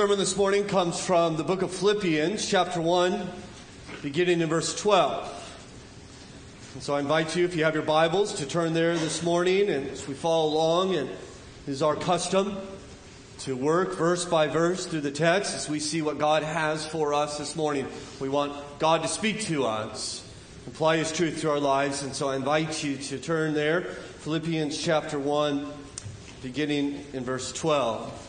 sermon this morning comes from the book of Philippians, chapter 1, beginning in verse 12. And so I invite you, if you have your Bibles, to turn there this morning and as we follow along, and it is our custom to work verse by verse through the text as we see what God has for us this morning. We want God to speak to us, apply His truth to our lives, and so I invite you to turn there, Philippians chapter 1, beginning in verse 12.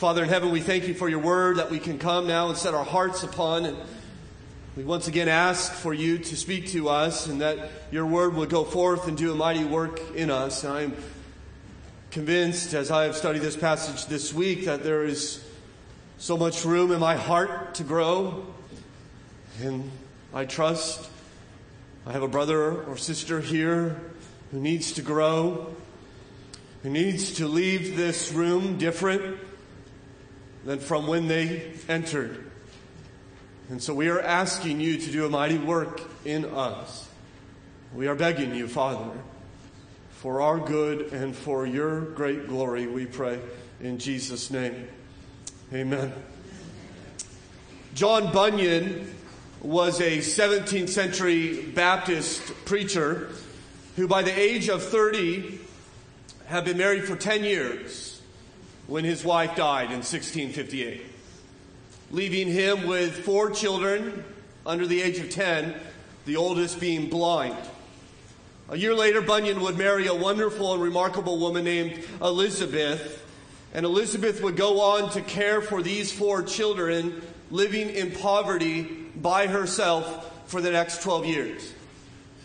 Father in heaven, we thank you for your word that we can come now and set our hearts upon. And we once again ask for you to speak to us and that your word will go forth and do a mighty work in us. And I'm convinced as I have studied this passage this week that there is so much room in my heart to grow. And I trust I have a brother or sister here who needs to grow, who needs to leave this room different than from when they entered. And so we are asking you to do a mighty work in us. We are begging you, Father, for our good and for your great glory, we pray in Jesus' name. Amen. John Bunyan was a 17th century Baptist preacher who, by the age of 30, had been married for 10 years when his wife died in 1658, leaving him with four children under the age of 10, the oldest being blind. A year later, Bunyan would marry a wonderful and remarkable woman named Elizabeth, and Elizabeth would go on to care for these four children living in poverty by herself for the next 12 years.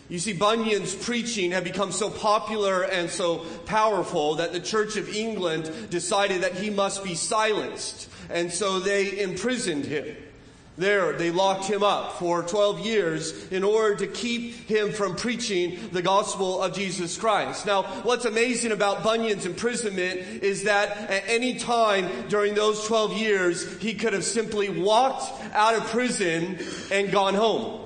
You see, Bunyan's preaching had become so popular and so powerful that the Church of England decided that he must be silenced. And so they imprisoned him. There, they locked him up for 12 years in order to keep him from preaching the gospel of Jesus Christ. Now, what's amazing about Bunyan's imprisonment is that at any time during those 12 years, he could have simply walked out of prison and gone home.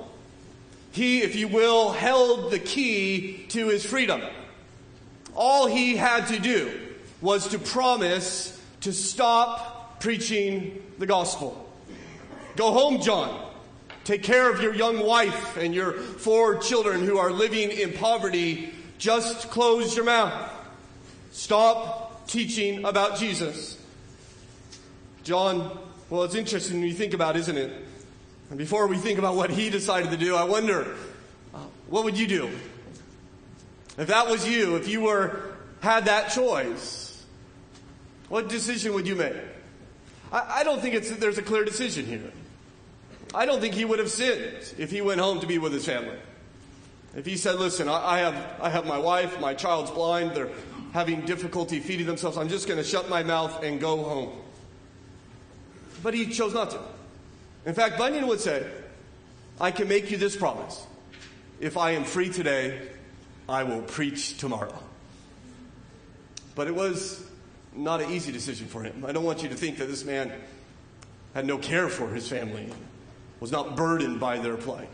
He, if you will, held the key to his freedom. All he had to do was to promise to stop preaching the gospel. Go home, John. Take care of your young wife and your four children who are living in poverty. Just close your mouth. Stop teaching about Jesus. John, well, it's interesting when you think about, isn't it? And before we think about what he decided to do, I wonder, uh, what would you do? If that was you, if you were, had that choice, what decision would you make? I, I don't think it's, there's a clear decision here. I don't think he would have sinned if he went home to be with his family. If he said, listen, I, I have, I have my wife, my child's blind, they're having difficulty feeding themselves, I'm just going to shut my mouth and go home. But he chose not to. In fact, Bunyan would say, I can make you this promise. If I am free today, I will preach tomorrow. But it was not an easy decision for him. I don't want you to think that this man had no care for his family, was not burdened by their plight.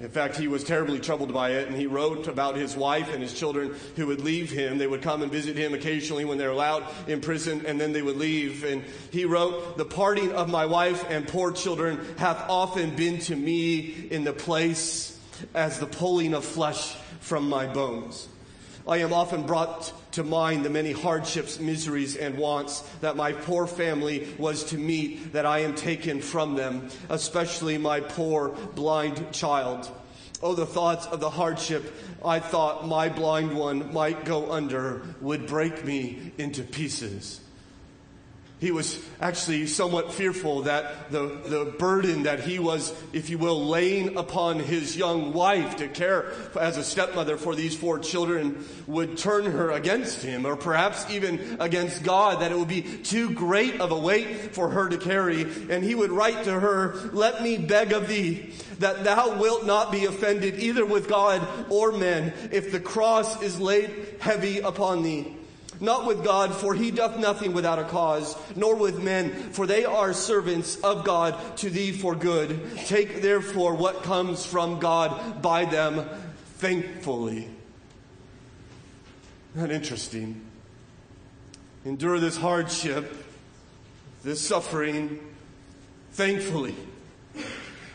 In fact, he was terribly troubled by it, and he wrote about his wife and his children who would leave him. They would come and visit him occasionally when they're allowed in prison, and then they would leave. And he wrote, The parting of my wife and poor children hath often been to me in the place as the pulling of flesh from my bones. I am often brought to mind the many hardships, miseries, and wants that my poor family was to meet, that I am taken from them, especially my poor blind child. Oh, the thoughts of the hardship I thought my blind one might go under would break me into pieces. He was actually somewhat fearful that the, the burden that he was, if you will, laying upon his young wife to care as a stepmother for these four children would turn her against him, or perhaps even against God, that it would be too great of a weight for her to carry. And he would write to her, Let me beg of thee that thou wilt not be offended either with God or men if the cross is laid heavy upon thee not with God, for he doth nothing without a cause, nor with men, for they are servants of God to thee for good. Take therefore what comes from God by them thankfully. Not interesting. Endure this hardship, this suffering, thankfully.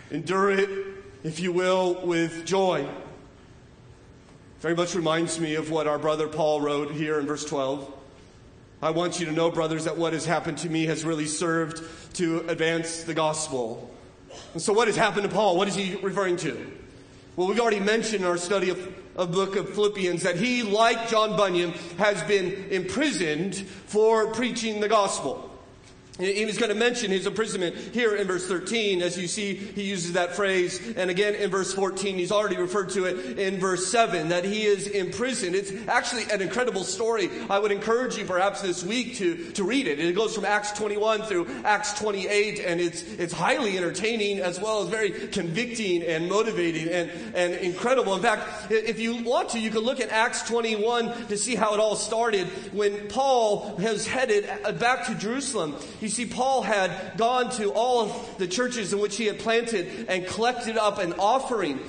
Endure it, if you will, with joy. Very much reminds me of what our brother Paul wrote here in verse 12. I want you to know, brothers, that what has happened to me has really served to advance the gospel. And so, what has happened to Paul? What is he referring to? Well, we've already mentioned in our study of, of book of Philippians that he, like John Bunyan, has been imprisoned for preaching the gospel. He was going to mention his imprisonment here in verse 13. As you see, he uses that phrase. And again in verse 14, he's already referred to it in verse 7 that he is imprisoned. It's actually an incredible story. I would encourage you perhaps this week to, to read it. It goes from Acts 21 through Acts 28, and it's, it's highly entertaining as well as very convicting and motivating and, and incredible. In fact, if you want to, you can look at Acts 21 to see how it all started when Paul has headed back to Jerusalem. You see, Paul had gone to all of the churches in which he had planted and collected up an offering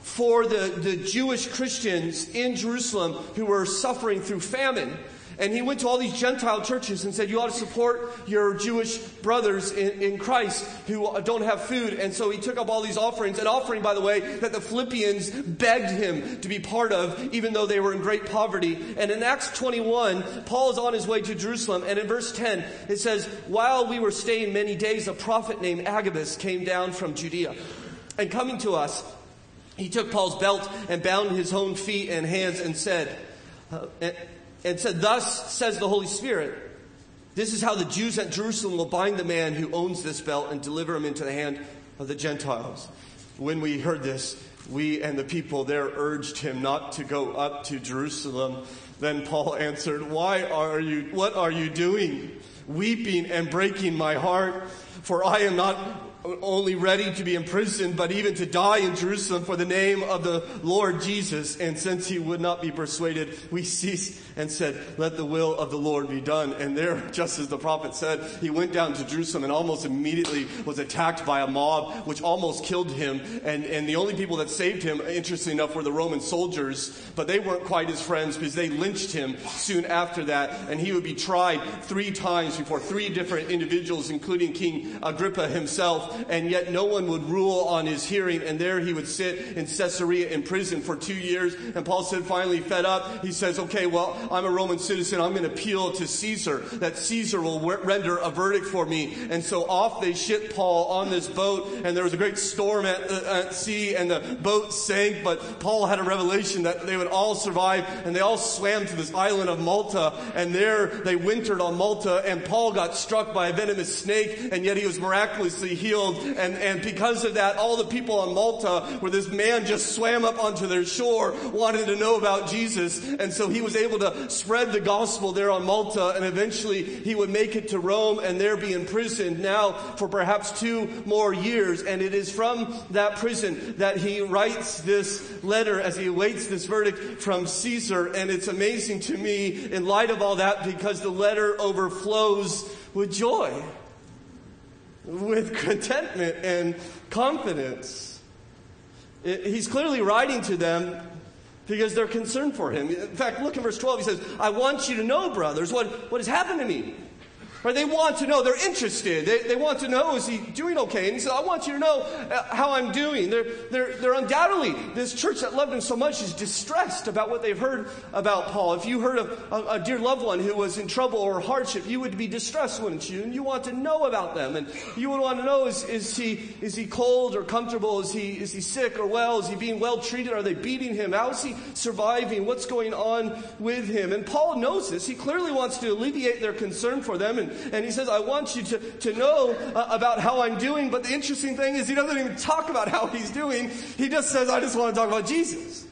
for the, the Jewish Christians in Jerusalem who were suffering through famine. And he went to all these Gentile churches and said, You ought to support your Jewish brothers in, in, Christ who don't have food. And so he took up all these offerings, an offering, by the way, that the Philippians begged him to be part of, even though they were in great poverty. And in Acts 21, Paul is on his way to Jerusalem. And in verse 10, it says, While we were staying many days, a prophet named Agabus came down from Judea. And coming to us, he took Paul's belt and bound his own feet and hands and said, uh, and said, Thus says the Holy Spirit, this is how the Jews at Jerusalem will bind the man who owns this belt and deliver him into the hand of the Gentiles. When we heard this, we and the people there urged him not to go up to Jerusalem. Then Paul answered, Why are you, what are you doing? Weeping and breaking my heart, for I am not only ready to be imprisoned, but even to die in Jerusalem for the name of the Lord Jesus. And since he would not be persuaded, we ceased and said, Let the will of the Lord be done. And there, just as the prophet said, he went down to Jerusalem and almost immediately was attacked by a mob, which almost killed him. And, and the only people that saved him, interestingly enough, were the Roman soldiers, but they weren't quite his friends because they lynched him soon after that. And he would be tried three times before three different individuals, including King Agrippa himself and yet no one would rule on his hearing. And there he would sit in Caesarea in prison for two years. And Paul said, finally fed up, he says, okay, well, I'm a Roman citizen. I'm going to appeal to Caesar, that Caesar will render a verdict for me. And so off they ship Paul on this boat, and there was a great storm at, uh, at sea, and the boat sank. But Paul had a revelation that they would all survive, and they all swam to this island of Malta, and there they wintered on Malta, and Paul got struck by a venomous snake, and yet he was miraculously healed and, and because of that, all the people on Malta, where this man just swam up onto their shore, wanted to know about Jesus. And so he was able to spread the gospel there on Malta. And eventually he would make it to Rome and there be imprisoned now for perhaps two more years. And it is from that prison that he writes this letter as he awaits this verdict from Caesar. And it's amazing to me in light of all that because the letter overflows with joy with contentment and confidence. He's clearly writing to them because they're concerned for him. In fact, look in verse 12. He says, I want you to know, brothers, what, what has happened to me. Right? They want to know. They're interested. They, they want to know, is he doing okay? And he said, I want you to know uh, how I'm doing. They're, they're, they're undoubtedly, this church that loved him so much is distressed about what they've heard about Paul. If you heard of a, a dear loved one who was in trouble or hardship, you would be distressed, wouldn't you? And you want to know about them. And you would want to know, is, is, he, is he cold or comfortable? Is he, is he sick or well? Is he being well treated? Are they beating him? How is he surviving? What's going on with him? And Paul knows this. He clearly wants to alleviate their concern for them. And and, he says, I want you to, to know uh, about how I'm doing. But the interesting thing is, he doesn't even talk about how he's doing. He just says, I just want to talk about Jesus.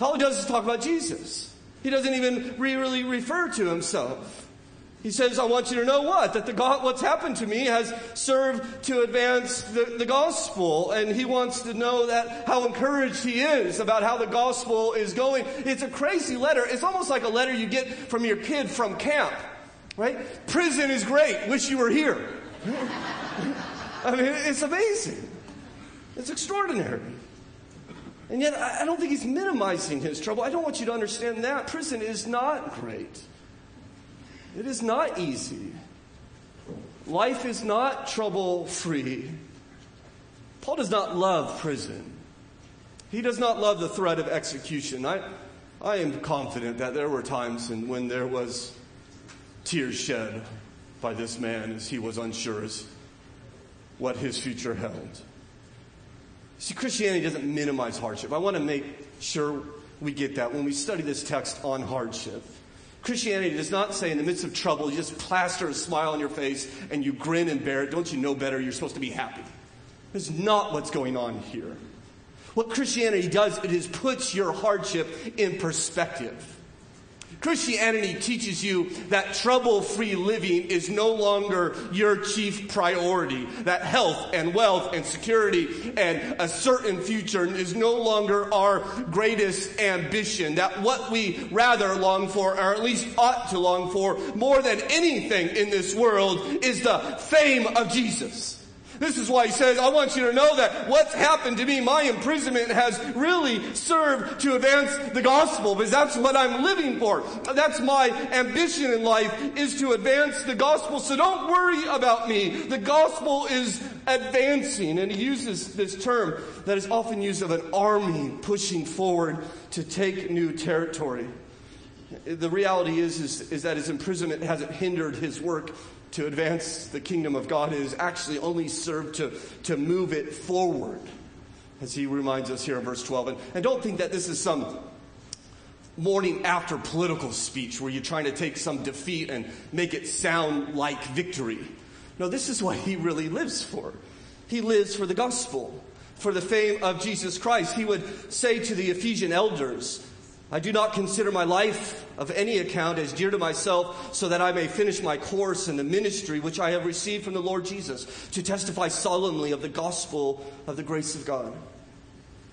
All he does is talk about Jesus. He doesn't even really refer to himself. He says, I want you to know what? That the God, what's happened to me has served to advance the, the gospel. And he wants to know that how encouraged he is about how the gospel is going. It's a crazy letter. It's almost like a letter you get from your kid from camp. Right? Prison is great. Wish you were here. I mean, it's amazing. It's extraordinary. And yet, I don't think he's minimizing his trouble. I don't want you to understand that. Prison is not great, it is not easy. Life is not trouble free. Paul does not love prison. He does not love the threat of execution. I, I am confident that there were times when there was tears shed by this man as he was unsure as what his future held. See, Christianity doesn't minimize hardship. I want to make sure we get that when we study this text on hardship. Christianity does not say in the midst of trouble, you just plaster a smile on your face and you grin and bear it. Don't you know better? You're supposed to be happy. That's not what's going on here. What Christianity does, it is puts your hardship in perspective. Christianity teaches you that trouble free living is no longer your chief priority, that health and wealth and security and a certain future is no longer our greatest ambition, that what we rather long for, or at least ought to long for, more than anything in this world, is the fame of Jesus. This is why he says, I want you to know that what's happened to me, my imprisonment has really served to advance the gospel because that's what I'm living for. That's my ambition in life is to advance the gospel. So don't worry about me. The gospel is advancing. And he uses this term that is often used of an army pushing forward to take new territory. The reality is, is, is that his imprisonment hasn't hindered his work to advance the kingdom of God. Has actually only served to, to move it forward, as he reminds us here in verse 12. And, and don't think that this is some morning after political speech where you're trying to take some defeat and make it sound like victory. No, this is what he really lives for. He lives for the gospel, for the fame of Jesus Christ. He would say to the Ephesian elders, I do not consider my life of any account as dear to myself, so that I may finish my course in the ministry which I have received from the Lord Jesus, to testify solemnly of the gospel of the grace of God.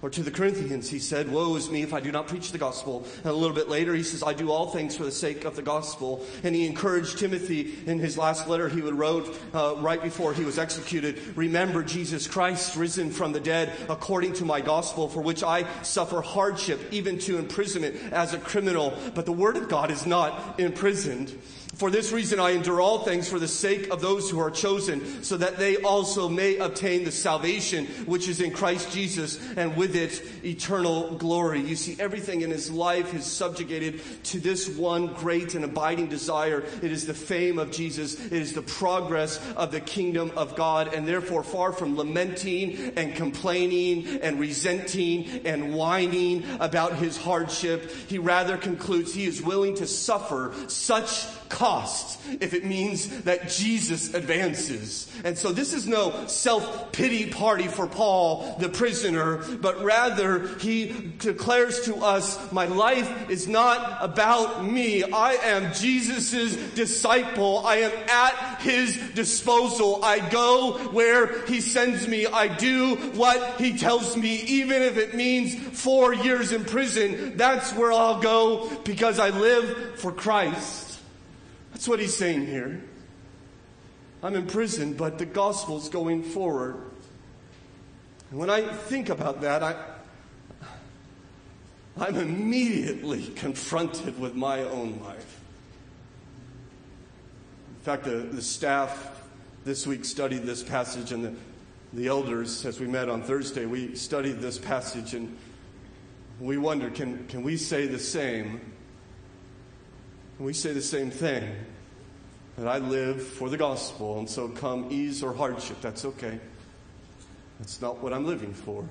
Or to the Corinthians, he said, Woe is me if I do not preach the gospel. And a little bit later, he says, I do all things for the sake of the gospel. And he encouraged Timothy in his last letter he would wrote uh, right before he was executed Remember Jesus Christ, risen from the dead, according to my gospel, for which I suffer hardship, even to imprisonment as a criminal. But the word of God is not imprisoned. For this reason, I endure all things for the sake of those who are chosen, so that they also may obtain the salvation which is in Christ Jesus, and with it, eternal glory. You see, everything in his life is subjugated to this one great and abiding desire. It is the fame of Jesus, it is the progress of the kingdom of God, and therefore, far from lamenting and complaining and resenting and whining about his hardship, he rather concludes he is willing to suffer such cost if it means that Jesus advances. And so this is no self pity party for Paul, the prisoner, but rather he declares to us, My life is not about me. I am Jesus' disciple. I am at his disposal. I go where he sends me. I do what he tells me, even if it means four years in prison. That's where I'll go because I live for Christ. That's what he's saying here. I'm in prison, but the gospel's going forward. And when I think about that, I, I'm immediately confronted with my own life. In fact, the, the staff this week studied this passage, and the, the elders, as we met on Thursday, we studied this passage, and we wonder can, can we say the same? Can we say the same thing? That I live for the gospel, and so come ease or hardship, that's okay. That's not what I'm living for.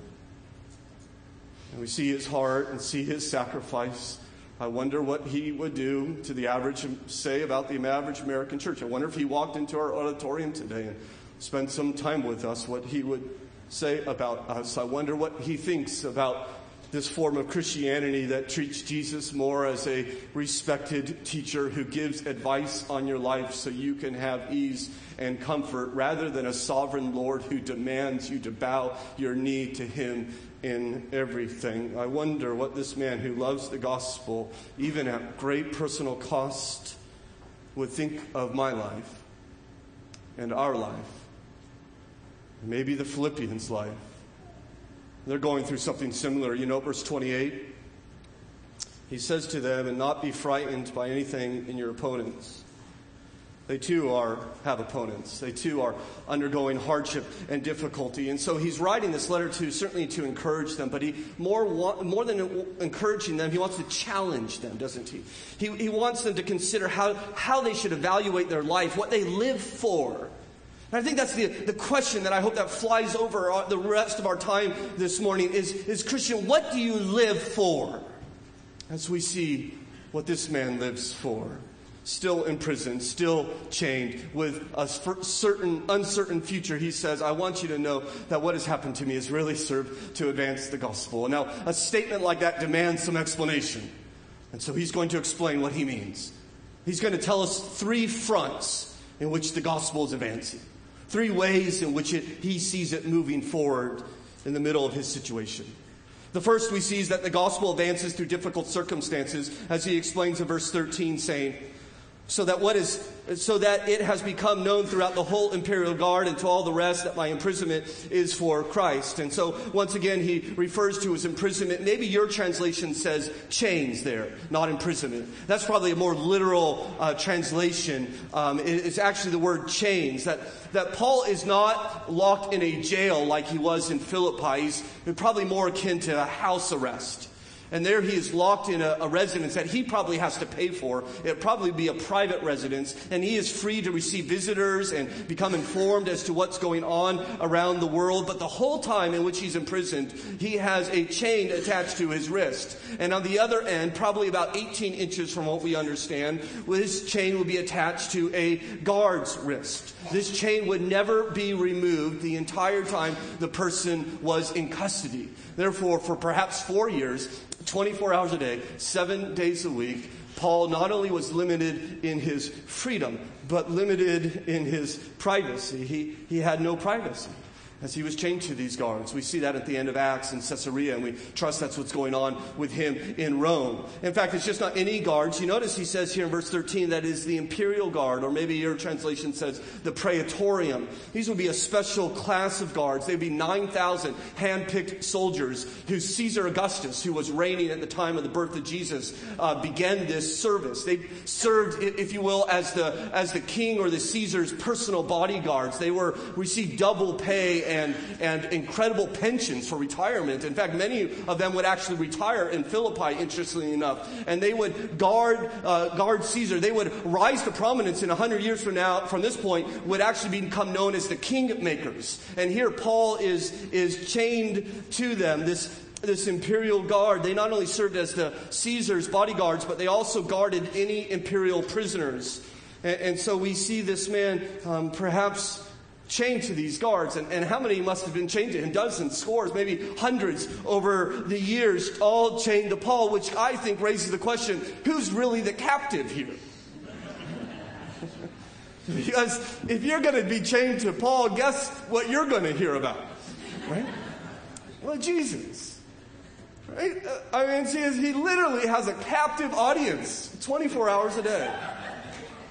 And we see his heart and see his sacrifice. I wonder what he would do to the average, say about the average American church. I wonder if he walked into our auditorium today and spent some time with us, what he would say about us. I wonder what he thinks about this form of Christianity that treats Jesus more as a respected teacher who gives advice on your life so you can have ease and comfort rather than a sovereign Lord who demands you to bow your knee to him in everything. I wonder what this man who loves the gospel, even at great personal cost, would think of my life and our life. Maybe the Philippians' life. They're going through something similar. You know, verse 28. He says to them, and not be frightened by anything in your opponents. They too are, have opponents. They too are undergoing hardship and difficulty. And so he's writing this letter to certainly to encourage them, but he more, more than encouraging them, he wants to challenge them, doesn't he? He, he wants them to consider how, how they should evaluate their life, what they live for. And I think that's the, the question that I hope that flies over the rest of our time this morning is, is Christian, what do you live for? As we see what this man lives for still in prison, still chained, with a certain uncertain future, he says, I want you to know that what has happened to me has really served to advance the gospel. Now, a statement like that demands some explanation. And so he's going to explain what he means. He's going to tell us three fronts in which the gospel is advancing, three ways in which it, he sees it moving forward in the middle of his situation. The first we see is that the gospel advances through difficult circumstances, as he explains in verse 13, saying, so that what is so that it has become known throughout the whole imperial guard and to all the rest that my imprisonment is for Christ. And so once again he refers to his imprisonment. Maybe your translation says chains there, not imprisonment. That's probably a more literal uh, translation. Um, it's actually the word chains. That that Paul is not locked in a jail like he was in Philippi. He's probably more akin to a house arrest. And there he is locked in a, a, residence that he probably has to pay for. It'd probably be a private residence. And he is free to receive visitors and become informed as to what's going on around the world. But the whole time in which he's imprisoned, he has a chain attached to his wrist. And on the other end, probably about 18 inches from what we understand, this chain would be attached to a guard's wrist. This chain would never be removed the entire time the person was in custody. Therefore, for perhaps four years, 24 hours a day, seven days a week, Paul not only was limited in his freedom, but limited in his privacy. He, he had no privacy as he was chained to these guards. We see that at the end of Acts in Caesarea, and we trust that's what's going on with him in Rome. In fact, it's just not any guards. You notice he says here in verse 13 that is the imperial guard, or maybe your translation says the praetorium. These would be a special class of guards. They'd be 9,000 hand-picked soldiers who Caesar Augustus, who was reigning at the time of the birth of Jesus, uh, began this service. They served, if you will, as the, as the king or the Caesar's personal bodyguards. They were received double pay and, and incredible pensions for retirement. In fact, many of them would actually retire in Philippi, interestingly enough. And they would guard, uh, guard Caesar. They would rise to prominence in 100 years from now, from this point, would actually become known as the kingmakers. And here Paul is, is chained to them, this this imperial guard, they not only served as the Caesar's bodyguards, but they also guarded any imperial prisoners. And, so we see this man um, perhaps chained to these guards. And, and how many must have been chained to him? Dozens, scores, maybe hundreds over the years, all chained to Paul, which I think raises the question who's really the captive here? because if you're going to be chained to Paul, guess what you're going to hear about? Right? Well, Jesus. Right? Uh, I mean, see, he literally has a captive audience 24 hours a day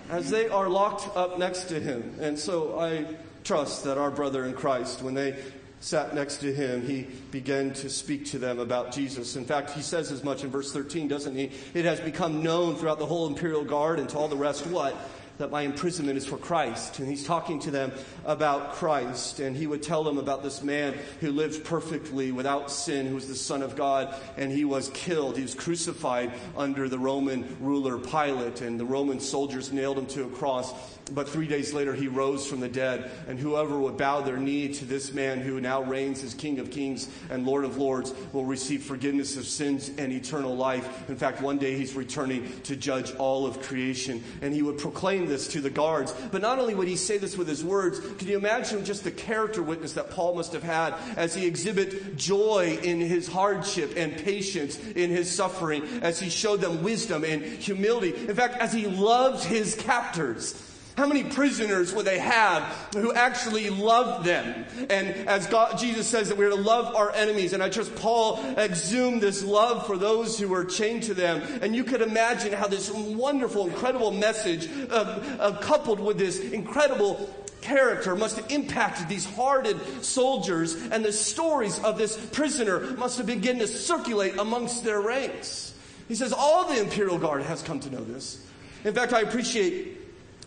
as they are locked up next to him. And so I trust that our brother in Christ, when they sat next to him, he began to speak to them about Jesus. In fact, he says as much in verse 13, doesn't he? It has become known throughout the whole imperial guard and to all the rest what? that my imprisonment is for Christ. And he's talking to them about Christ. And he would tell them about this man who lived perfectly without sin, who was the Son of God. And he was killed. He was crucified under the Roman ruler Pilate. And the Roman soldiers nailed him to a cross. But three days later, he rose from the dead. And whoever would bow their knee to this man who now reigns as King of Kings and Lord of Lords will receive forgiveness of sins and eternal life. In fact, one day he's returning to judge all of creation. And he would proclaim this to the guards. But not only would he say this with his words, can you imagine just the character witness that Paul must have had as he exhibit joy in his hardship and patience in his suffering, as he showed them wisdom and humility. In fact, as he loved his captors. How many prisoners would they have who actually loved them? And as God, Jesus says that we're to love our enemies, and I trust Paul exhumed this love for those who were chained to them. And you could imagine how this wonderful, incredible message, uh, uh, coupled with this incredible character must have impacted these hardened soldiers, and the stories of this prisoner must have begun to circulate amongst their ranks. He says, All the imperial guard has come to know this. In fact, I appreciate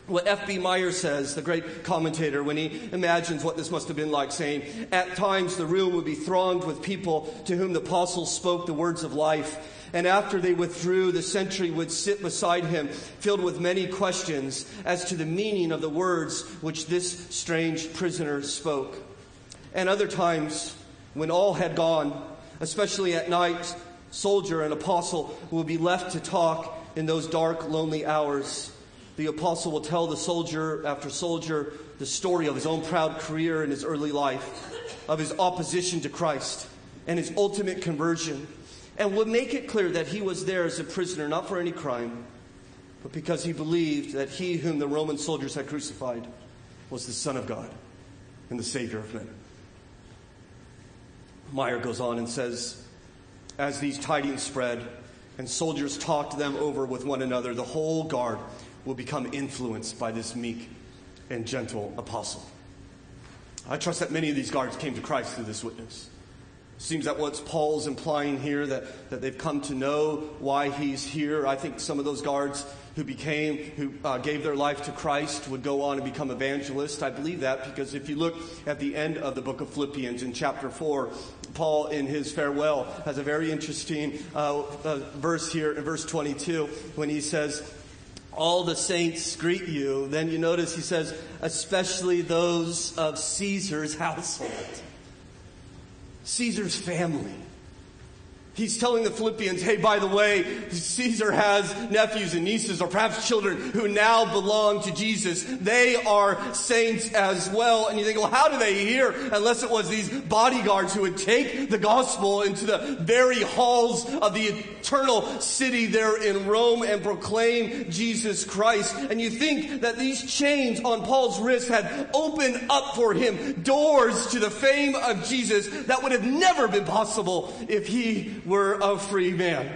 what F.B. Meyer says, the great commentator, when he imagines what this must have been like, saying, At times the room would be thronged with people to whom the apostles spoke the words of life. And after they withdrew, the sentry would sit beside him, filled with many questions as to the meaning of the words which this strange prisoner spoke. And other times, when all had gone, especially at night, soldier and apostle would be left to talk in those dark, lonely hours the apostle will tell the soldier after soldier the story of his own proud career in his early life, of his opposition to Christ, and his ultimate conversion, and will make it clear that he was there as a prisoner, not for any crime, but because he believed that he whom the Roman soldiers had crucified was the Son of God and the Savior of men. Meyer goes on and says, As these tidings spread, and soldiers talked them over with one another, the whole guard will become influenced by this meek and gentle apostle. I trust that many of these guards came to Christ through this witness. It Seems that what Paul's implying here, that, that they've come to know why he's here. I think some of those guards who became, who uh, gave their life to Christ would go on and become evangelists. I believe that because if you look at the end of the book of Philippians in chapter 4, Paul, in his farewell, has a very interesting uh, uh, verse here in verse 22 when he says, all the saints greet you. Then you notice he says, especially those of Caesar's household, Caesar's family. He's telling the Philippians, hey, by the way, Caesar has nephews and nieces, or perhaps children who now belong to Jesus. They are saints as well. And you think, well, how do they hear? Unless it was these bodyguards who would take the gospel into the very halls of the eternal city there in Rome and proclaim Jesus Christ. And you think that these chains on Paul's wrist had opened up for him doors to the fame of Jesus that would have never been possible if he were a free man.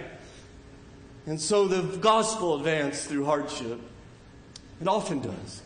And so the gospel advanced through hardship. It often does.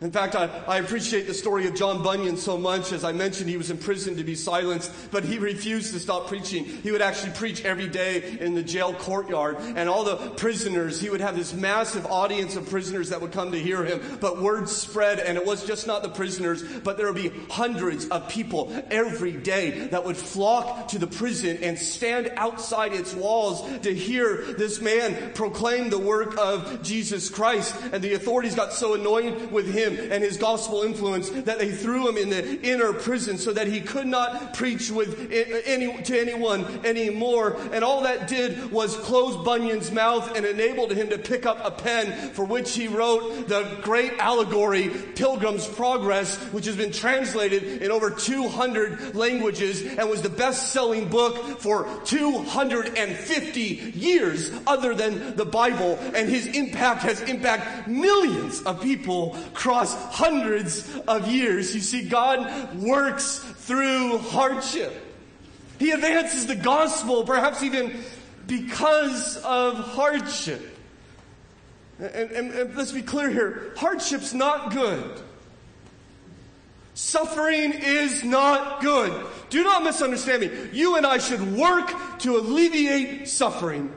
In fact, I, I, appreciate the story of John Bunyan so much. As I mentioned, he was imprisoned to be silenced, but he refused to stop preaching. He would actually preach every day in the jail courtyard, and all the prisoners, he would have this massive audience of prisoners that would come to hear him. But word spread, and it was just not the prisoners, but there would be hundreds of people every day that would flock to the prison and stand outside its walls to hear this man proclaim the work of Jesus Christ. And the authorities got so annoyed with him him and his gospel influence that they threw him in the inner prison so that he could not preach with any, to anyone anymore. And all that did was close Bunyan's mouth and enabled him to pick up a pen for which he wrote the great allegory, Pilgrim's Progress, which has been translated in over 200 languages and was the best selling book for 250 years other than the Bible. And his impact has impacted millions of people across across hundreds of years. You see, God works through hardship. He advances the gospel, perhaps even because of hardship. And, and, and, let's be clear here hardship's not good. Suffering is not good. Do not misunderstand me. You and I should work to alleviate suffering.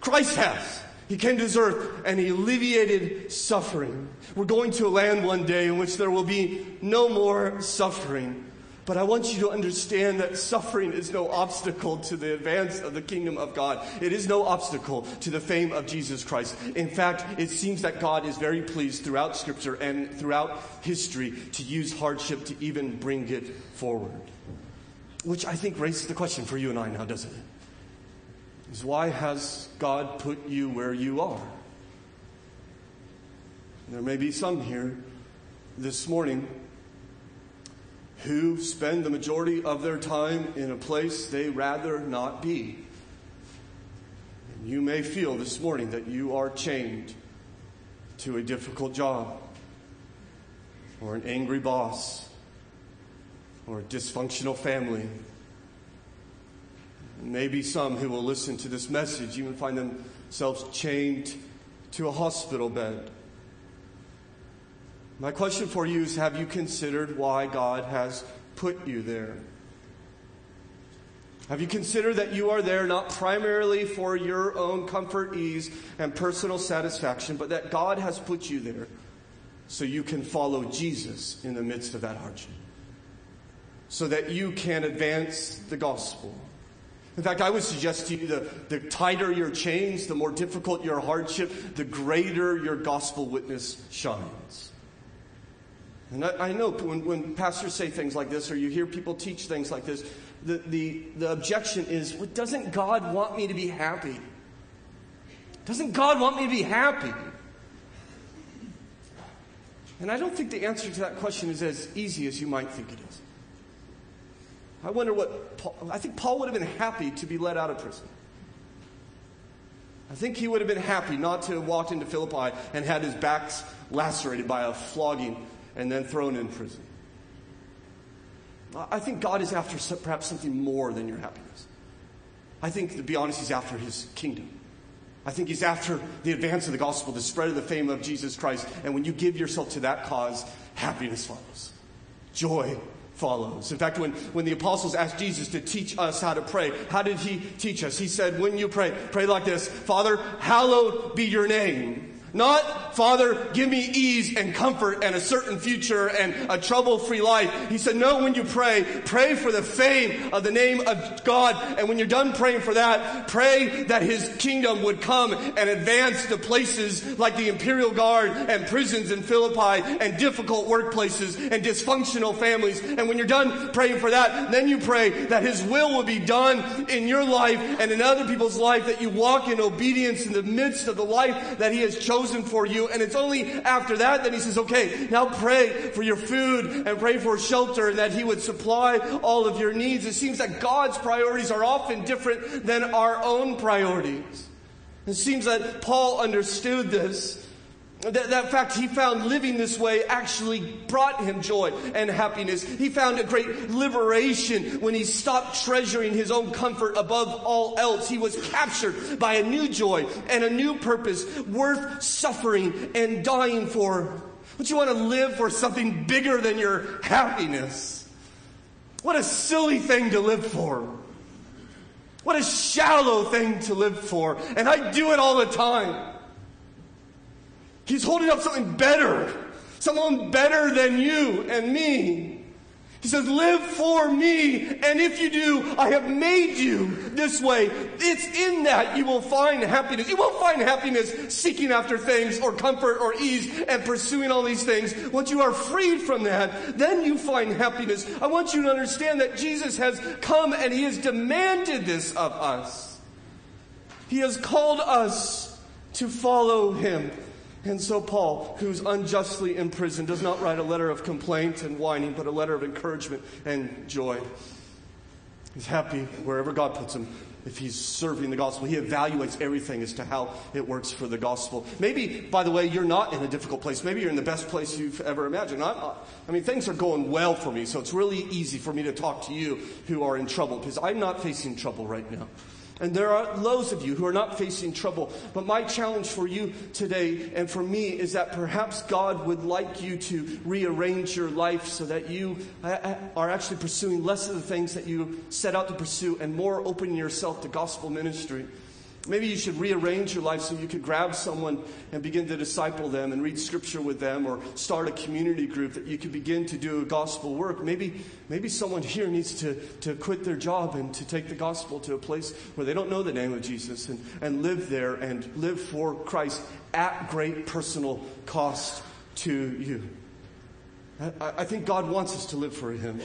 Christ has. He came to this earth and he alleviated suffering. We're going to a land one day in which there will be no more suffering. But I want you to understand that suffering is no obstacle to the advance of the kingdom of God. It is no obstacle to the fame of Jesus Christ. In fact, it seems that God is very pleased throughout Scripture and throughout history to use hardship to even bring it forward. Which I think raises the question for you and I now, doesn't it? Is why has God put you where you are? There may be some here this morning who spend the majority of their time in a place they rather not be. And you may feel this morning that you are chained to a difficult job, or an angry boss, or a dysfunctional family. Maybe some who will listen to this message even find themselves chained to a hospital bed my question for you is Have you considered why God has put you there? Have you considered that you are there not primarily for your own comfort, ease, and personal satisfaction, but that God has put you there so you can follow Jesus in the midst of that hardship? So that you can advance the gospel. In fact, I would suggest to you the, the tighter your chains, the more difficult your hardship, the greater your gospel witness shines. And I, I know when, when, pastors say things like this, or you hear people teach things like this, the, the, the objection is well, doesn't God want me to be happy? Doesn't God want me to be happy? And I don't think the answer to that question is as easy as you might think it is. I wonder what Paul, I think Paul would have been happy to be let out of prison. I think he would have been happy not to have walked into Philippi and had his back lacerated by a flogging and then thrown in prison. I think God is after perhaps something more than your happiness. I think, to be honest, He's after His kingdom. I think He's after the advance of the gospel, the spread of the fame of Jesus Christ. And when you give yourself to that cause, happiness follows, joy follows. In fact, when, when the apostles asked Jesus to teach us how to pray, how did He teach us? He said, When you pray, pray like this Father, hallowed be your name. Not, Father, give me ease and comfort and a certain future and a trouble free life. He said, No, when you pray, pray for the fame of the name of God. And when you're done praying for that, pray that His kingdom would come and advance to places like the Imperial Guard and prisons in Philippi and difficult workplaces and dysfunctional families. And when you're done praying for that, then you pray that His will will be done in your life and in other people's life, that you walk in obedience in the midst of the life that He has chosen chosen for you. And it's only after that that he says, okay, now pray for your food and pray for shelter and that he would supply all of your needs. It seems that God's priorities are often different than our own priorities. It seems that Paul understood this. That, that fact he found living this way actually brought him joy and happiness. He found a great liberation when he stopped treasuring his own comfort above all else. He was captured by a new joy and a new purpose worth suffering and dying for. Would you want to live for something bigger than your happiness? What a silly thing to live for. What a shallow thing to live for. And I do it all the time. He's holding up something better, someone better than you and me. He says, Live for me, and if you do, I have made you this way. It's in that you will find happiness. You won't find happiness seeking after things or comfort or ease and pursuing all these things. Once you are freed from that, then you find happiness. I want you to understand that Jesus has come and He has demanded this of us. He has called us to follow Him. And so, Paul, who's unjustly imprisoned, does not write a letter of complaint and whining, but a letter of encouragement and joy. He's happy wherever God puts him if he's serving the gospel. He evaluates everything as to how it works for the gospel. Maybe, by the way, you're not in a difficult place. Maybe you're in the best place you've ever imagined. i I mean, things are going well for me, so it's really easy for me to talk to you who are in trouble because I'm not facing trouble right now. And there are loads of you who are not facing trouble. But my challenge for you today and for me is that perhaps God would like you to rearrange your life so that you uh, uh, are actually pursuing less of the things that you set out to pursue and more opening yourself to gospel ministry. Maybe you should rearrange your life so you could grab someone and begin to disciple them and read scripture with them or start a community group that you could begin to do gospel work. Maybe, maybe someone here needs to, to quit their job and to take the gospel to a place where they don't know the name of Jesus and, and live there and live for Christ at great personal cost to you. I, I think God wants us to live for Him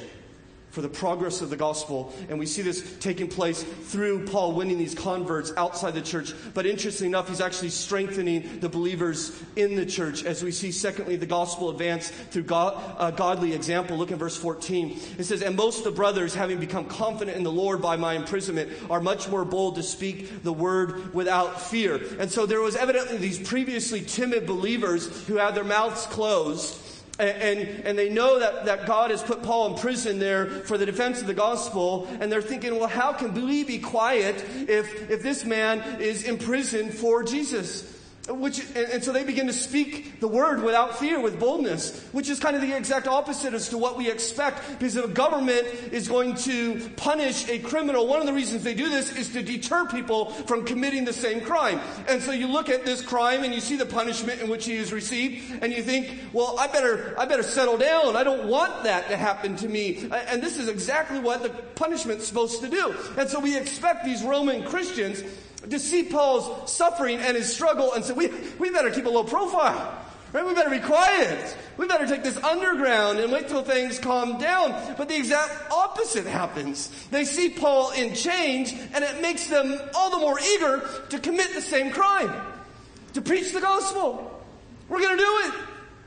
for the progress of the gospel. And we see this taking place through Paul winning these converts outside the church. But interestingly enough, he's actually strengthening the believers in the church. As we see, secondly, the gospel advance through uh, godly example. Look at verse 14. It says, And most of the brothers, having become confident in the Lord by my imprisonment, are much more bold to speak the word without fear. And so there was evidently these previously timid believers who had their mouths closed and, and they know that, that God has put Paul in prison there for the defense of the gospel. And they're thinking, well, how can we be quiet if, if this man is in prison for Jesus? Which, and so they begin to speak the word without fear, with boldness, which is kind of the exact opposite as to what we expect. Because if a government is going to punish a criminal, one of the reasons they do this is to deter people from committing the same crime. And so you look at this crime and you see the punishment in which he has received, and you think, well, I better, I better settle down. I don't want that to happen to me. And this is exactly what the punishment's supposed to do. And so we expect these Roman Christians to see Paul's suffering and his struggle and say, we, we better keep a low profile. Right? We better be quiet. We better take this underground and wait till things calm down. But the exact opposite happens. They see Paul in chains and it makes them all the more eager to commit the same crime. To preach the gospel. We're gonna do it.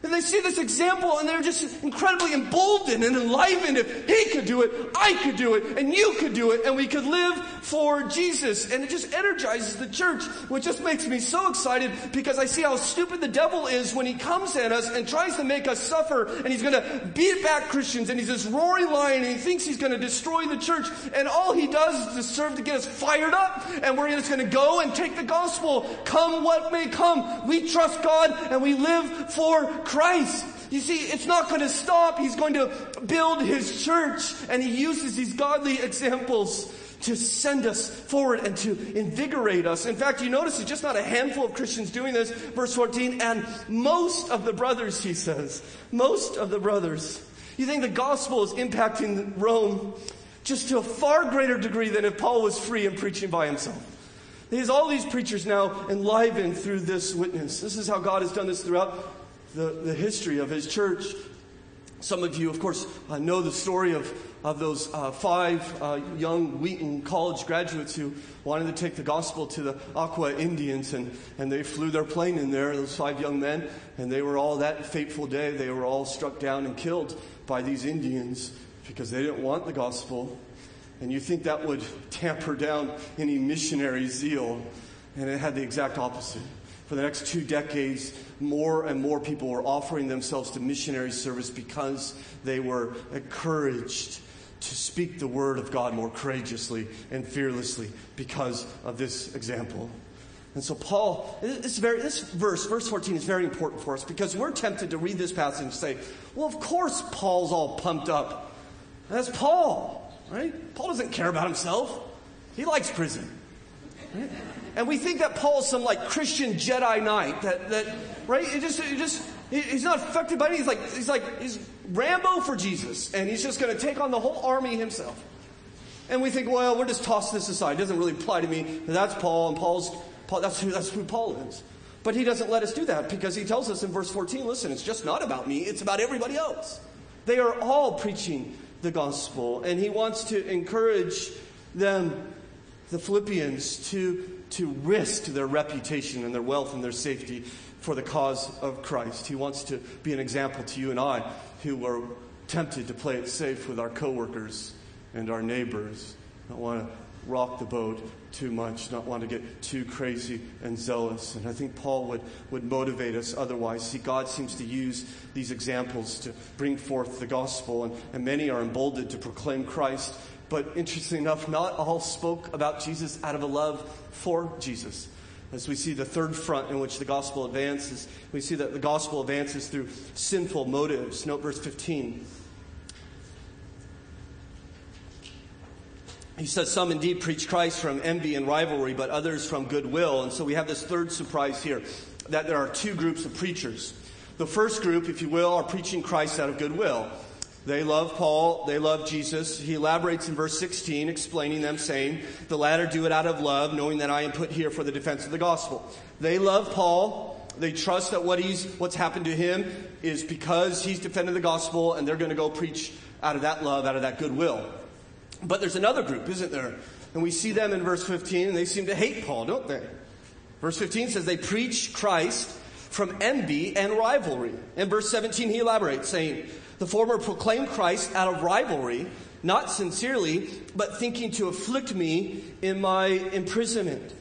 And they see this example and they're just incredibly emboldened and enlivened. If he could do it, I could do it, and you could do it, and we could live for Jesus. And it just energizes the church, which just makes me so excited because I see how stupid the devil is when he comes at us and tries to make us suffer, and he's going to beat back Christians, and he's this roaring lion, and he thinks he's going to destroy the church, and all he does is to serve to get us fired up, and we're just going to go and take the gospel, come what may come. We trust God, and we live for Christ. Christ. You see, it's not going to stop. He's going to build his church, and he uses these godly examples to send us forward and to invigorate us. In fact, you notice it's just not a handful of Christians doing this. Verse 14, and most of the brothers, he says, most of the brothers. You think the gospel is impacting Rome just to a far greater degree than if Paul was free and preaching by himself. There's all these preachers now enlivened through this witness. This is how God has done this throughout the, the history of his church. Some of you, of course, uh, know the story of, of those uh, five uh, young Wheaton College graduates who wanted to take the gospel to the Auca Indians, and, and they flew their plane in there, those five young men, and they were all, that fateful day, they were all struck down and killed by these Indians because they didn't want the gospel. And you think that would tamper down any missionary zeal, and it had the exact opposite. For the next two decades, more and more people were offering themselves to missionary service because they were encouraged to speak the word of God more courageously and fearlessly because of this example. And so, Paul, this, very, this verse, verse 14, is very important for us because we're tempted to read this passage and say, well, of course, Paul's all pumped up. That's Paul, right? Paul doesn't care about himself, he likes prison. Right? And we think that Paul's some like Christian Jedi Knight that, that right? It just, it just, he's not affected by anything. He's like, he's like, he's Rambo for Jesus. And he's just going to take on the whole army himself. And we think, well, we're just tossing this aside. It doesn't really apply to me. That's Paul, and Paul's, Paul, that's who, that's who Paul is. But he doesn't let us do that because he tells us in verse 14, listen, it's just not about me, it's about everybody else. They are all preaching the gospel. And he wants to encourage them, the Philippians, to to risk their reputation and their wealth and their safety for the cause of Christ. He wants to be an example to you and I who are tempted to play it safe with our coworkers and our neighbors. Don't want to rock the boat too much, not want to get too crazy and zealous. And I think Paul would, would motivate us otherwise. See, God seems to use these examples to bring forth the gospel, and, and many are emboldened to proclaim Christ but interestingly enough, not all spoke about Jesus out of a love for Jesus. As we see the third front in which the gospel advances, we see that the gospel advances through sinful motives. Note verse 15. he says, Some indeed preach Christ from envy and rivalry, but others from goodwill. And so we have this third surprise here that there are two groups of preachers. The first group, if you will, are preaching Christ out of goodwill. They love Paul, they love Jesus. He elaborates in verse 16, explaining them, saying, The latter do it out of love, knowing that I am put here for the defense of the gospel. They love Paul. They trust that what he's, what's happened to him is because he's defended the gospel, and they're going to go preach out of that love, out of that goodwill. But there's another group, isn't there? And we see them in verse 15, and they seem to hate Paul, don't they? Verse 15 says they preach Christ from envy and rivalry. In verse 17, he elaborates, saying, the former proclaimed Christ out of rivalry, not sincerely, but thinking to afflict me in my imprisonment.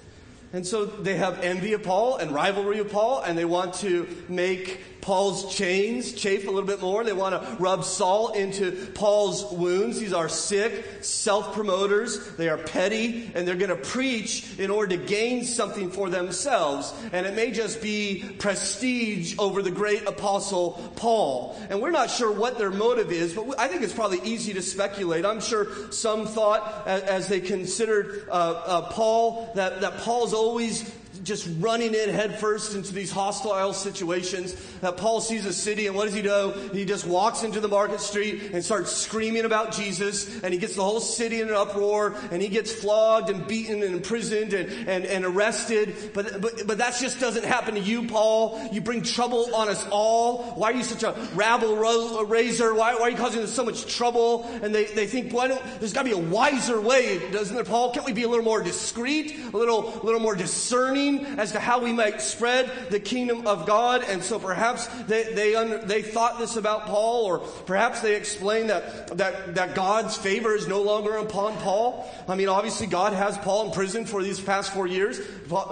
And so they have envy of Paul and rivalry of Paul, and they want to make Paul's chains chafe a little bit more. They want to rub salt into Paul's wounds. These are sick, self promoters. They are petty, and they're going to preach in order to gain something for themselves. And it may just be prestige over the great apostle Paul. And we're not sure what their motive is, but I think it's probably easy to speculate. I'm sure some thought as they considered uh, uh, Paul that, that Paul's always just running in headfirst into these hostile situations. That Paul sees a city, and what does he do? He just walks into the market street and starts screaming about Jesus, and he gets the whole city in an uproar, and he gets flogged and beaten and imprisoned and, and, and arrested. But, but, but that just doesn't happen to you, Paul. You bring trouble on us all. Why are you such a rabble raiser? Why, why are you causing us so much trouble? And they, they think, why don't, there's got to be a wiser way, doesn't there, Paul? Can't we be a little more discreet, a little, a little more discerning? As to how we might spread the kingdom of God. And so perhaps they, they, under, they thought this about Paul, or perhaps they explained that, that, that God's favor is no longer upon Paul. I mean, obviously, God has Paul in prison for these past four years.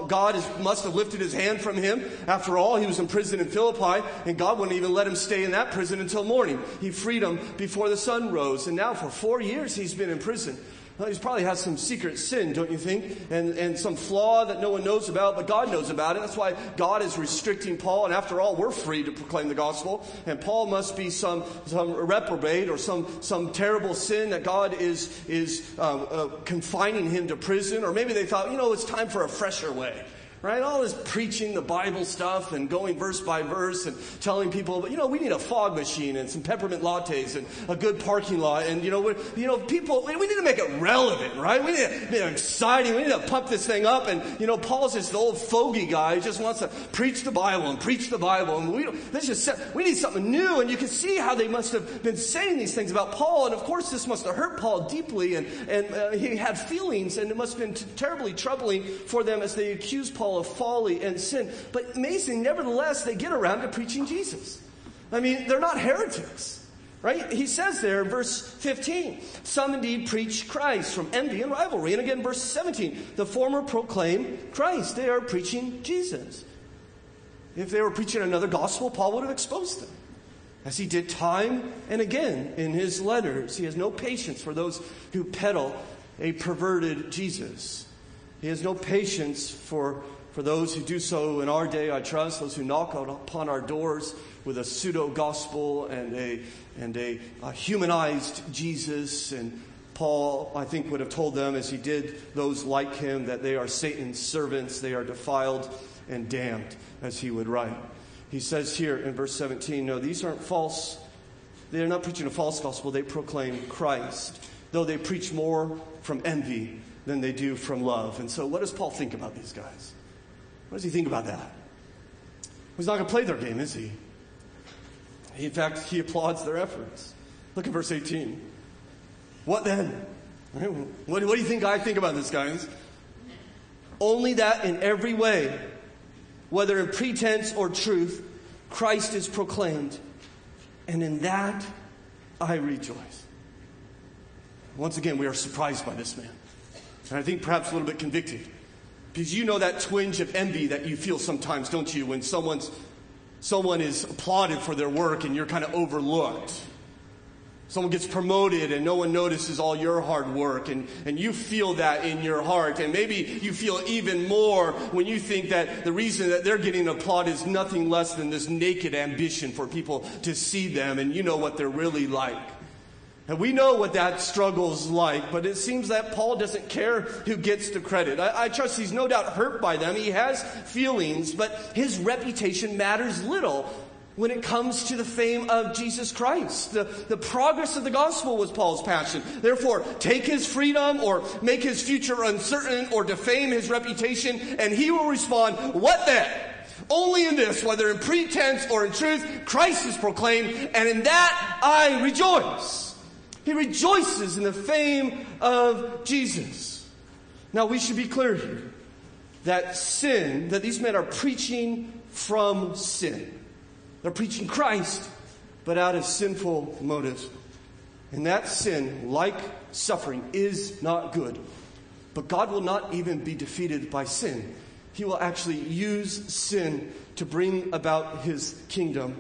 God is, must have lifted his hand from him. After all, he was in prison in Philippi, and God wouldn't even let him stay in that prison until morning. He freed him before the sun rose. And now, for four years, he's been in prison. He's probably has some secret sin, don't you think? And, and some flaw that no one knows about, but God knows about it. That's why God is restricting Paul. And after all, we're free to proclaim the gospel. And Paul must be some, some reprobate or some, some terrible sin that God is, is uh, uh, confining him to prison. Or maybe they thought, you know, it's time for a fresher way right? All this preaching the Bible stuff and going verse by verse and telling people, you know, we need a fog machine and some peppermint lattes and a good parking lot. And, you know, we, you know, people, we need to make it relevant, right? We need to it exciting. We need to pump this thing up. And, you know, Paul's just the old fogey guy who just wants to preach the Bible and preach the Bible. And we, this just, we need something new. And you can see how they must have been saying these things about Paul. And of course, this must have hurt Paul deeply. And, and uh, he had feelings and it must have been t- terribly troubling for them as they accused Paul of folly and sin. But amazing, nevertheless, they get around to preaching Jesus. I mean, they're not heretics. Right? He says there in verse 15, some indeed preach Christ from envy and rivalry. And again, verse 17, the former proclaim Christ. They are preaching Jesus. If they were preaching another gospel, Paul would have exposed them. As he did time and again in his letters, he has no patience for those who peddle a perverted Jesus. He has no patience for for those who do so in our day, I trust, those who knock upon our doors with a pseudo gospel and a, and a, a, humanized Jesus. And Paul, I think, would have told them, as he did those like him, that they are Satan's servants, they are defiled and damned, as he would write. He says here in verse 17, no, these aren't false. They're not preaching a false gospel, they proclaim Christ, though they preach more from envy than they do from love. And so, what does Paul think about these guys? What does he think about that? He's not going to play their game, is he? In fact, he applauds their efforts. Look at verse 18. What then? What, what do you think I think about this, guys? Only that in every way, whether in pretense or truth, Christ is proclaimed. And in that I rejoice. Once again, we are surprised by this man. And I think perhaps a little bit convicted. Because you know that twinge of envy that you feel sometimes, don't you, when someone's, someone is applauded for their work and you're kind of overlooked. Someone gets promoted and no one notices all your hard work, and, and you feel that in your heart. And maybe you feel even more when you think that the reason that they're getting applauded is nothing less than this naked ambition for people to see them, and you know what they're really like. And we know what that struggle's like, but it seems that Paul doesn't care who gets the credit. I, I, trust he's no doubt hurt by them. He has feelings, but his reputation matters little when it comes to the fame of Jesus Christ. The, the progress of the gospel was Paul's passion. Therefore, take his freedom or make his future uncertain or defame his reputation, and he will respond, What then? Only in this, whether in pretense or in truth, Christ is proclaimed, and in that I rejoice. He rejoices in the fame of Jesus. Now, we should be clear here that sin, that these men are preaching from sin. They're preaching Christ, but out of sinful motives. And that sin, like suffering, is not good. But God will not even be defeated by sin. He will actually use sin to bring about his kingdom.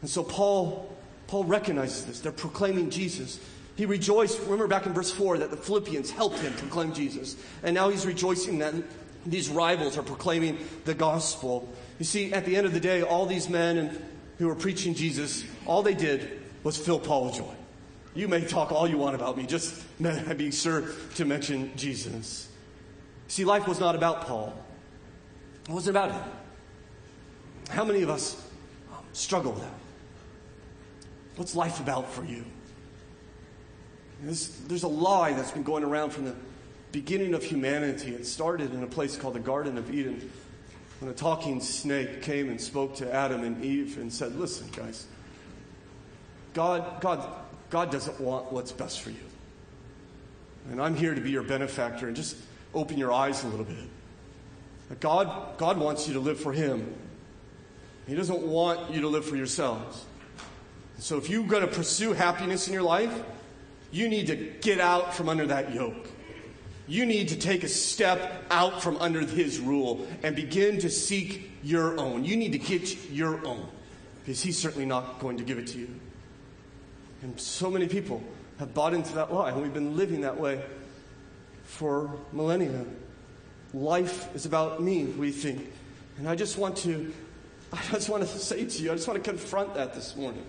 And so Paul, Paul recognizes this. They're proclaiming Jesus. He rejoiced, remember back in verse 4, that the Philippians helped him proclaim Jesus. And now he's rejoicing that these rivals are proclaiming the gospel. You see, at the end of the day, all these men who were preaching Jesus, all they did was fill Paul with joy. You may talk all you want about me, just be sure to mention Jesus. See, life was not about Paul. It wasn't about him. How many of us um, struggle with that? What's life about for you? There's, there's a lie that's been going around from the beginning of humanity. It started in a place called the Garden of Eden when a talking snake came and spoke to Adam and Eve and said, Listen, guys, God, God, God doesn't want what's best for you. And I'm here to be your benefactor and just open your eyes a little bit. God, God wants you to live for Him. He doesn't want you to live for yourselves. So if you're going to pursue happiness in your life, you need to get out from under that yoke. You need to take a step out from under his rule and begin to seek your own. You need to get your own because he's certainly not going to give it to you. And so many people have bought into that lie, and we've been living that way for millennia. Life is about me, we think. And I just want to I just want to say to you, I just want to confront that this morning.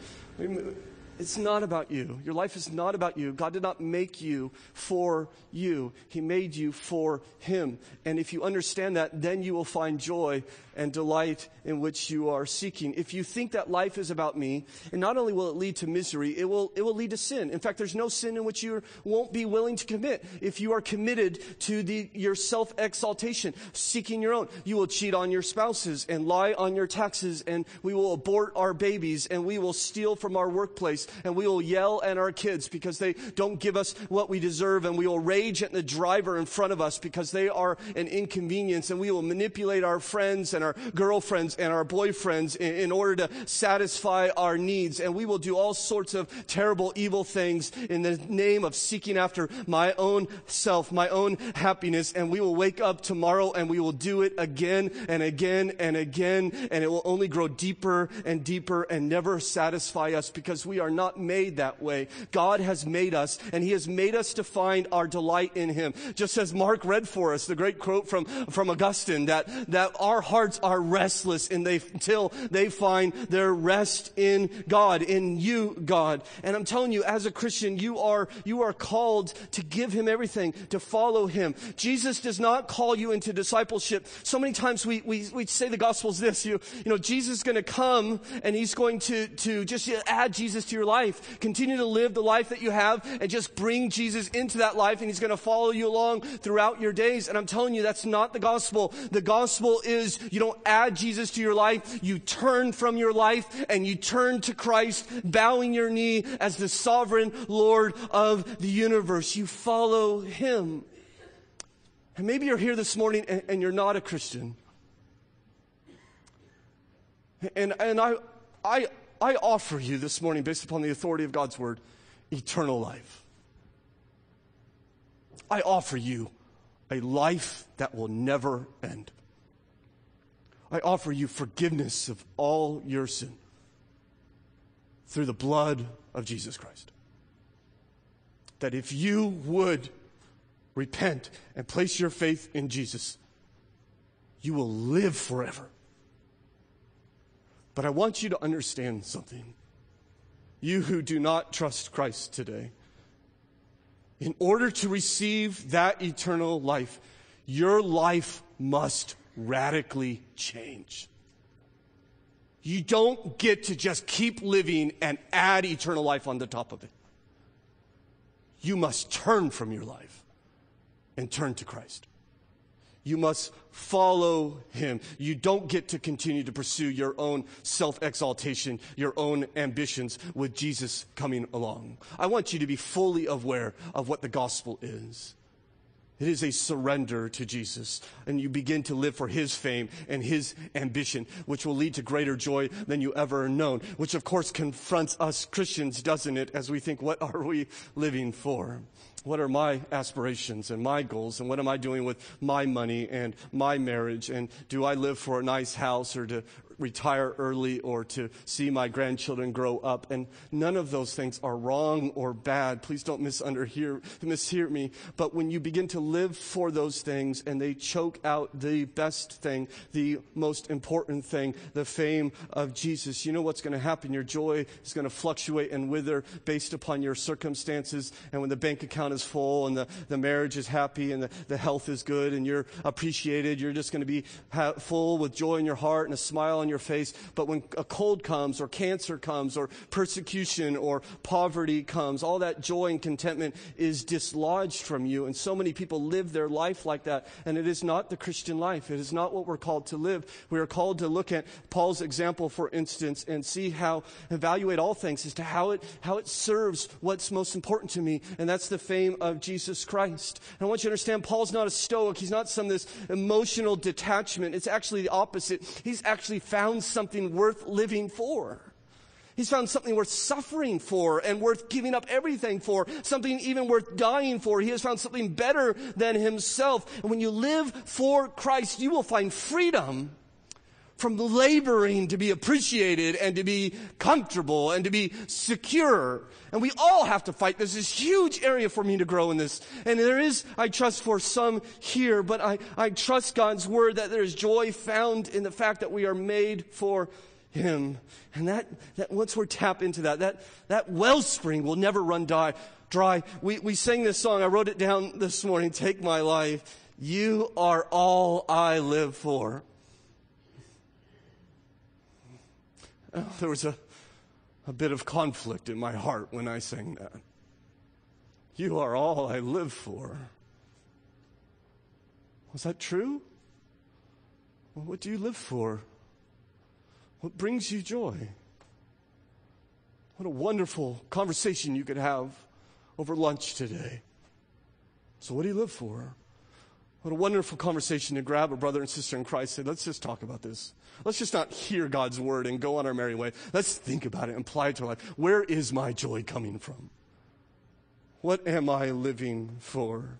It's not about you. Your life is not about you. God did not make you for you. He made you for Him. And if you understand that, then you will find joy and delight in which you are seeking. If you think that life is about me, and not only will it lead to misery, it will, it will lead to sin. In fact, there's no sin in which you won't be willing to commit. If you are committed to the, your self-exaltation, seeking your own, you will cheat on your spouses and lie on your taxes, and we will abort our babies, and we will steal from our workplace, and we will yell at our kids because they don't give us what we deserve, and we will rage at the driver in front of us because they are an inconvenience, and we will manipulate our friends and and our girlfriends and our boyfriends in, in order to satisfy our needs. And we will do all sorts of terrible, evil things in the name of seeking after my own self, my own happiness. And we will wake up tomorrow and we will do it again and again and again. And it will only grow deeper and deeper and never satisfy us because we are not made that way. God has made us and He has made us to find our delight in Him. Just as Mark read for us, the great quote from, from Augustine that, that our hearts hearts are restless and they, until they find their rest in God, in you, God. And I'm telling you, as a Christian, you are, you are called to give him everything, to follow him. Jesus does not call you into discipleship. So many times we, we, we say the gospel is this, you, you know, Jesus is going to come and he's going to, to just add Jesus to your life. Continue to live the life that you have and just bring Jesus into that life and he's going to follow you along throughout your days. And I'm telling you, that's not the gospel. The gospel is you don't add Jesus to your life. You turn from your life and you turn to Christ, bowing your knee as the sovereign Lord of the universe. You follow Him. And maybe you're here this morning and, and you're not a Christian. And, and I, I, I offer you this morning, based upon the authority of God's word, eternal life. I offer you a life that will never end. I offer you forgiveness of all your sin through the blood of Jesus Christ. That if you would repent and place your faith in Jesus, you will live forever. But I want you to understand something. You who do not trust Christ today, In order to receive that eternal life, your life must radically change. You don't get to just keep living and add eternal life on the top of it. You must turn from your life and turn to Christ. You must follow him. You don't get to continue to pursue your own self exaltation, your own ambitions with Jesus coming along. I want you to be fully aware of what the gospel is. It is a surrender to Jesus, and you begin to live for His fame and His ambition, which will lead to greater joy than you ever known. Which, of course, confronts us Christians, doesn't it, as we think, what are we living for? What are my aspirations and my goals? And what am I doing with my money and my marriage? And do I live for a nice house or to retire early or to see my grandchildren grow up. And none of those things are wrong or bad. Please don't misunderhear, mishear me. But when you begin to live for those things and they choke out the best thing, the most important thing, the fame of Jesus, you know what's going to happen? Your joy is going to fluctuate and wither based upon your circumstances. And when the bank account is full and the, the marriage is happy and the, the health is good and you're appreciated, you're just going to be ha- full with joy in your heart and a smile on your face. But when a cold comes or cancer comes or persecution or poverty comes, all that joy and contentment is dislodged from you. And so many people live their life like that. And it is not the Christian life. It is not what we're called to live. We are called to look at Paul's example, for instance, and see how, evaluate all things as to how it, how it serves what's most important to me. And that's the fame of Jesus Christ. And I want you to understand Paul's not a stoic. He's not some this emotional detachment. It's actually the opposite. He's actually found something worth living for. He's found something worth suffering for and worth giving up everything for, something even worth dying for. He has found something better than himself. And when you live for Christ, you will find freedom from laboring to be appreciated and to be comfortable and to be secure. And we all have to fight. There's this huge area for me to grow in this. And there is, I trust, for some here, but I, I trust God's word that there is joy found in the fact that we are made for Him. And that, that once we're tapped into that, that, that wellspring will never run dry. dry. We, we sang this song. I wrote it down this morning. Take my life. You are all I live for. Oh, Uh, there was a, a bit of conflict in my heart when I sang that. You are all I live for. Was that true? Well, what do you live for? What brings you joy? What a wonderful conversation you could have over lunch today. So, what do you live for? What a wonderful conversation to grab a brother and sister in Christ and say, let's just talk about this. Let's just not hear God's word and go on our merry way. Let's think about it and apply it to our life. Where is my joy coming from? What am I living for?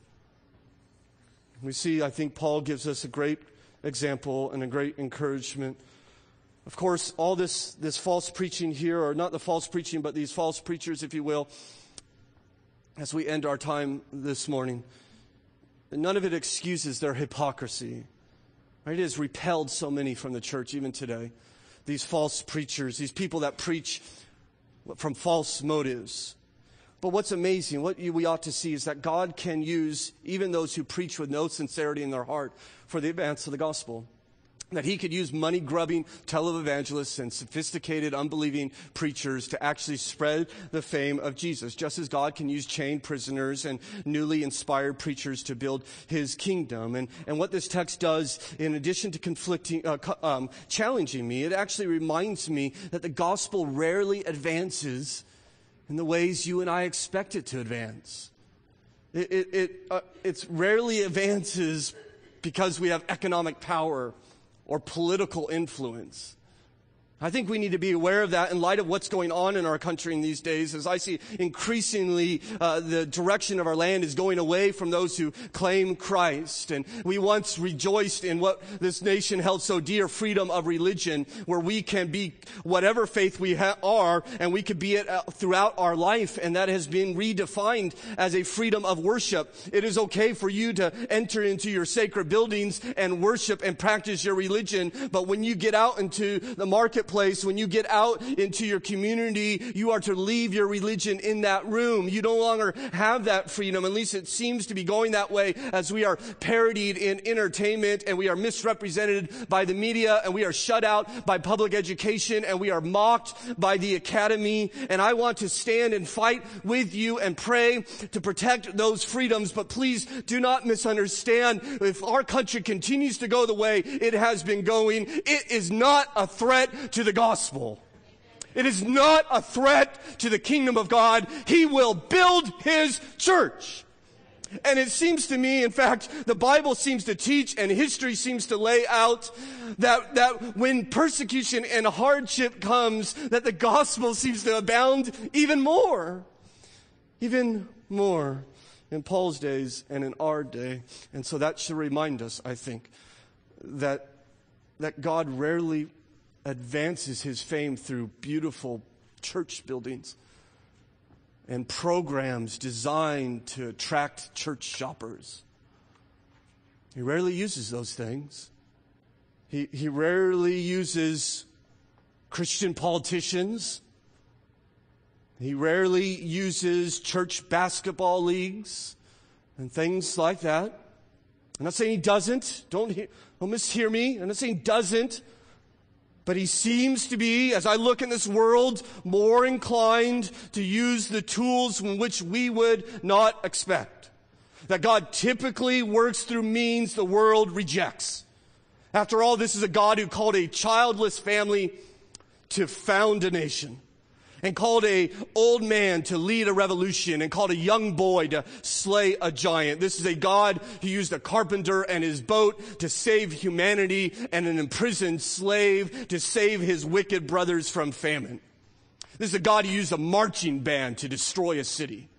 We see, I think Paul gives us a great example and a great encouragement. Of course, all this, this false preaching here, or not the false preaching, but these false preachers, if you will, as we end our time this morning, none of it excuses their hypocrisy. Right? It has repelled so many from the church even today. These false preachers, these people that preach from false motives. But what's amazing, what we ought to see is that God can use even those who preach with no sincerity in their heart for the advance of the gospel that he could use money grubbing televangelists and sophisticated unbelieving preachers to actually spread the fame of Jesus, just as God can use chained prisoners and newly inspired preachers to build his kingdom. And, and what this text does, in addition to conflicting, uh, um, challenging me, it actually reminds me that the gospel rarely advances in the ways you and I expect it to advance. It, it, it uh, it's rarely advances because we have economic power or political influence. I think we need to be aware of that in light of what's going on in our country in these days. As I see increasingly uh, the direction of our land is going away from those who claim Christ. And we once rejoiced in what this nation held so dear, freedom of religion, where we can be whatever faith we ha- are, and we could be it uh, throughout our life. And that has been redefined as a freedom of worship. It is okay for you to enter into your sacred buildings and worship and practice your religion, but when you get out into the market marketplace, when you get out into your community, you are to leave your religion in that room. You no longer have that freedom. At least it seems to be going that way as we are parodied in entertainment and we are misrepresented by the media and we are shut out by public education and we are mocked by the academy. And I want to stand and fight with you and pray to protect those freedoms. But please do not misunderstand. If our country continues to go the way it has been going, it is not a threat to the gospel. It is not a threat to the kingdom of God. He will build his church. And it seems to me, in fact, the Bible seems to teach and history seems to lay out that, that when persecution and hardship comes, that the gospel seems to abound even more. Even more in Paul's days and in our day. And so that should remind us, I think, that, that God rarely advances his fame through beautiful church buildings and programs designed to attract church shoppers. He rarely uses those things. He, he rarely uses Christian politicians. He rarely uses church basketball leagues and things like that. I'm not saying he doesn't. Don't, don't mishear me. I'm not saying he doesn't. But he seems to be, as I look in this world, more inclined to use the tools from which we would not expect. That God typically works through means the world rejects. After all, this is a God who called a childless family to found a nation and called a old man to lead a revolution and called a young boy to slay a giant. This is a God who used a carpenter and his boat to save humanity and an imprisoned slave to save his wicked brothers from famine. This is a God who used a marching band to destroy a city.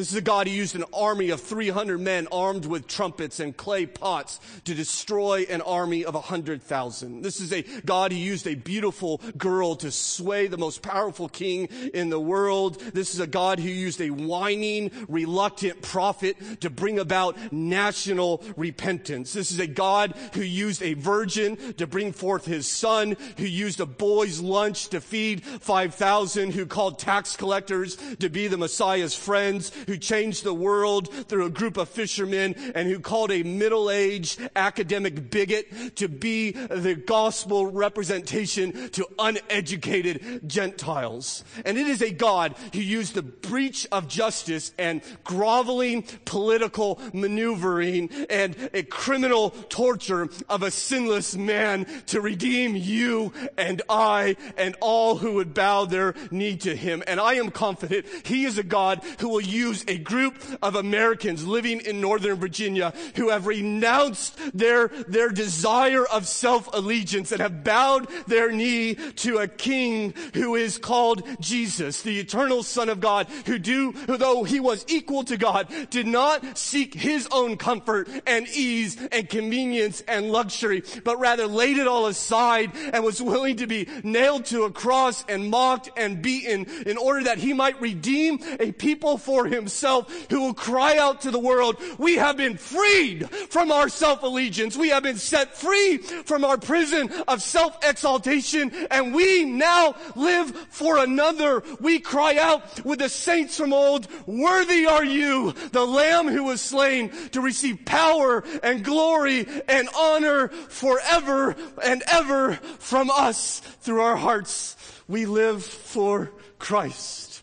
This is a God who used an army of 300 men armed with trumpets and clay pots to destroy an army of 100,000. This is a God who used a beautiful girl to sway the most powerful king in the world. This is a God who used a whining, reluctant prophet to bring about national repentance. This is a God who used a virgin to bring forth his son, who used a boy's lunch to feed 5,000, who called tax collectors to be the Messiah's friends, who changed the world through a group of fishermen and who called a middle-aged academic bigot to be the gospel representation to uneducated Gentiles. And it is a God who used the breach of justice and groveling political maneuvering and a criminal torture of a sinless man to redeem you and I and all who would bow their knee to him. And I am confident he is a God who will use a group of Americans living in Northern Virginia who have renounced their, their desire of self-allegiance and have bowed their knee to a king who is called Jesus, the eternal son of God, who do, who though he was equal to God, did not seek his own comfort and ease and convenience and luxury, but rather laid it all aside and was willing to be nailed to a cross and mocked and beaten in order that he might redeem a people for himself himself who will cry out to the world, we have been freed from our self-allegiance. We have been set free from our prison of self-exaltation and we now live for another. We cry out with the saints from old, worthy are you, the lamb who was slain to receive power and glory and honor forever and ever from us through our hearts. We live for Christ.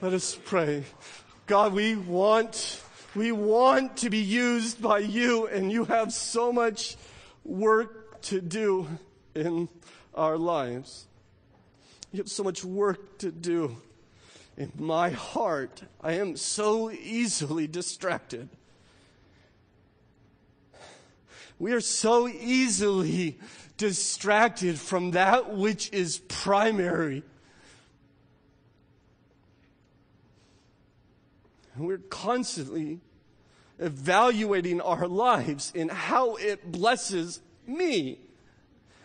Let us pray. God, we want, we want to be used by you and you have so much work to do in our lives. You have so much work to do in my heart. I am so easily distracted. We are so easily distracted from that which is primary. We're constantly evaluating our lives in how it blesses me.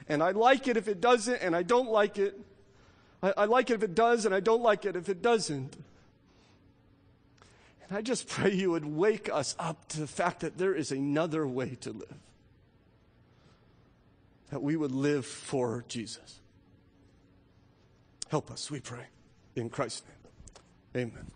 And I like it if it doesn't, and I don't like it. I, I, like it if it does, and I don't like it if it doesn't. And I just pray you would wake us up to the fact that there is another way to live. That we would live for Jesus. Help us, we pray. In Christ's name, amen.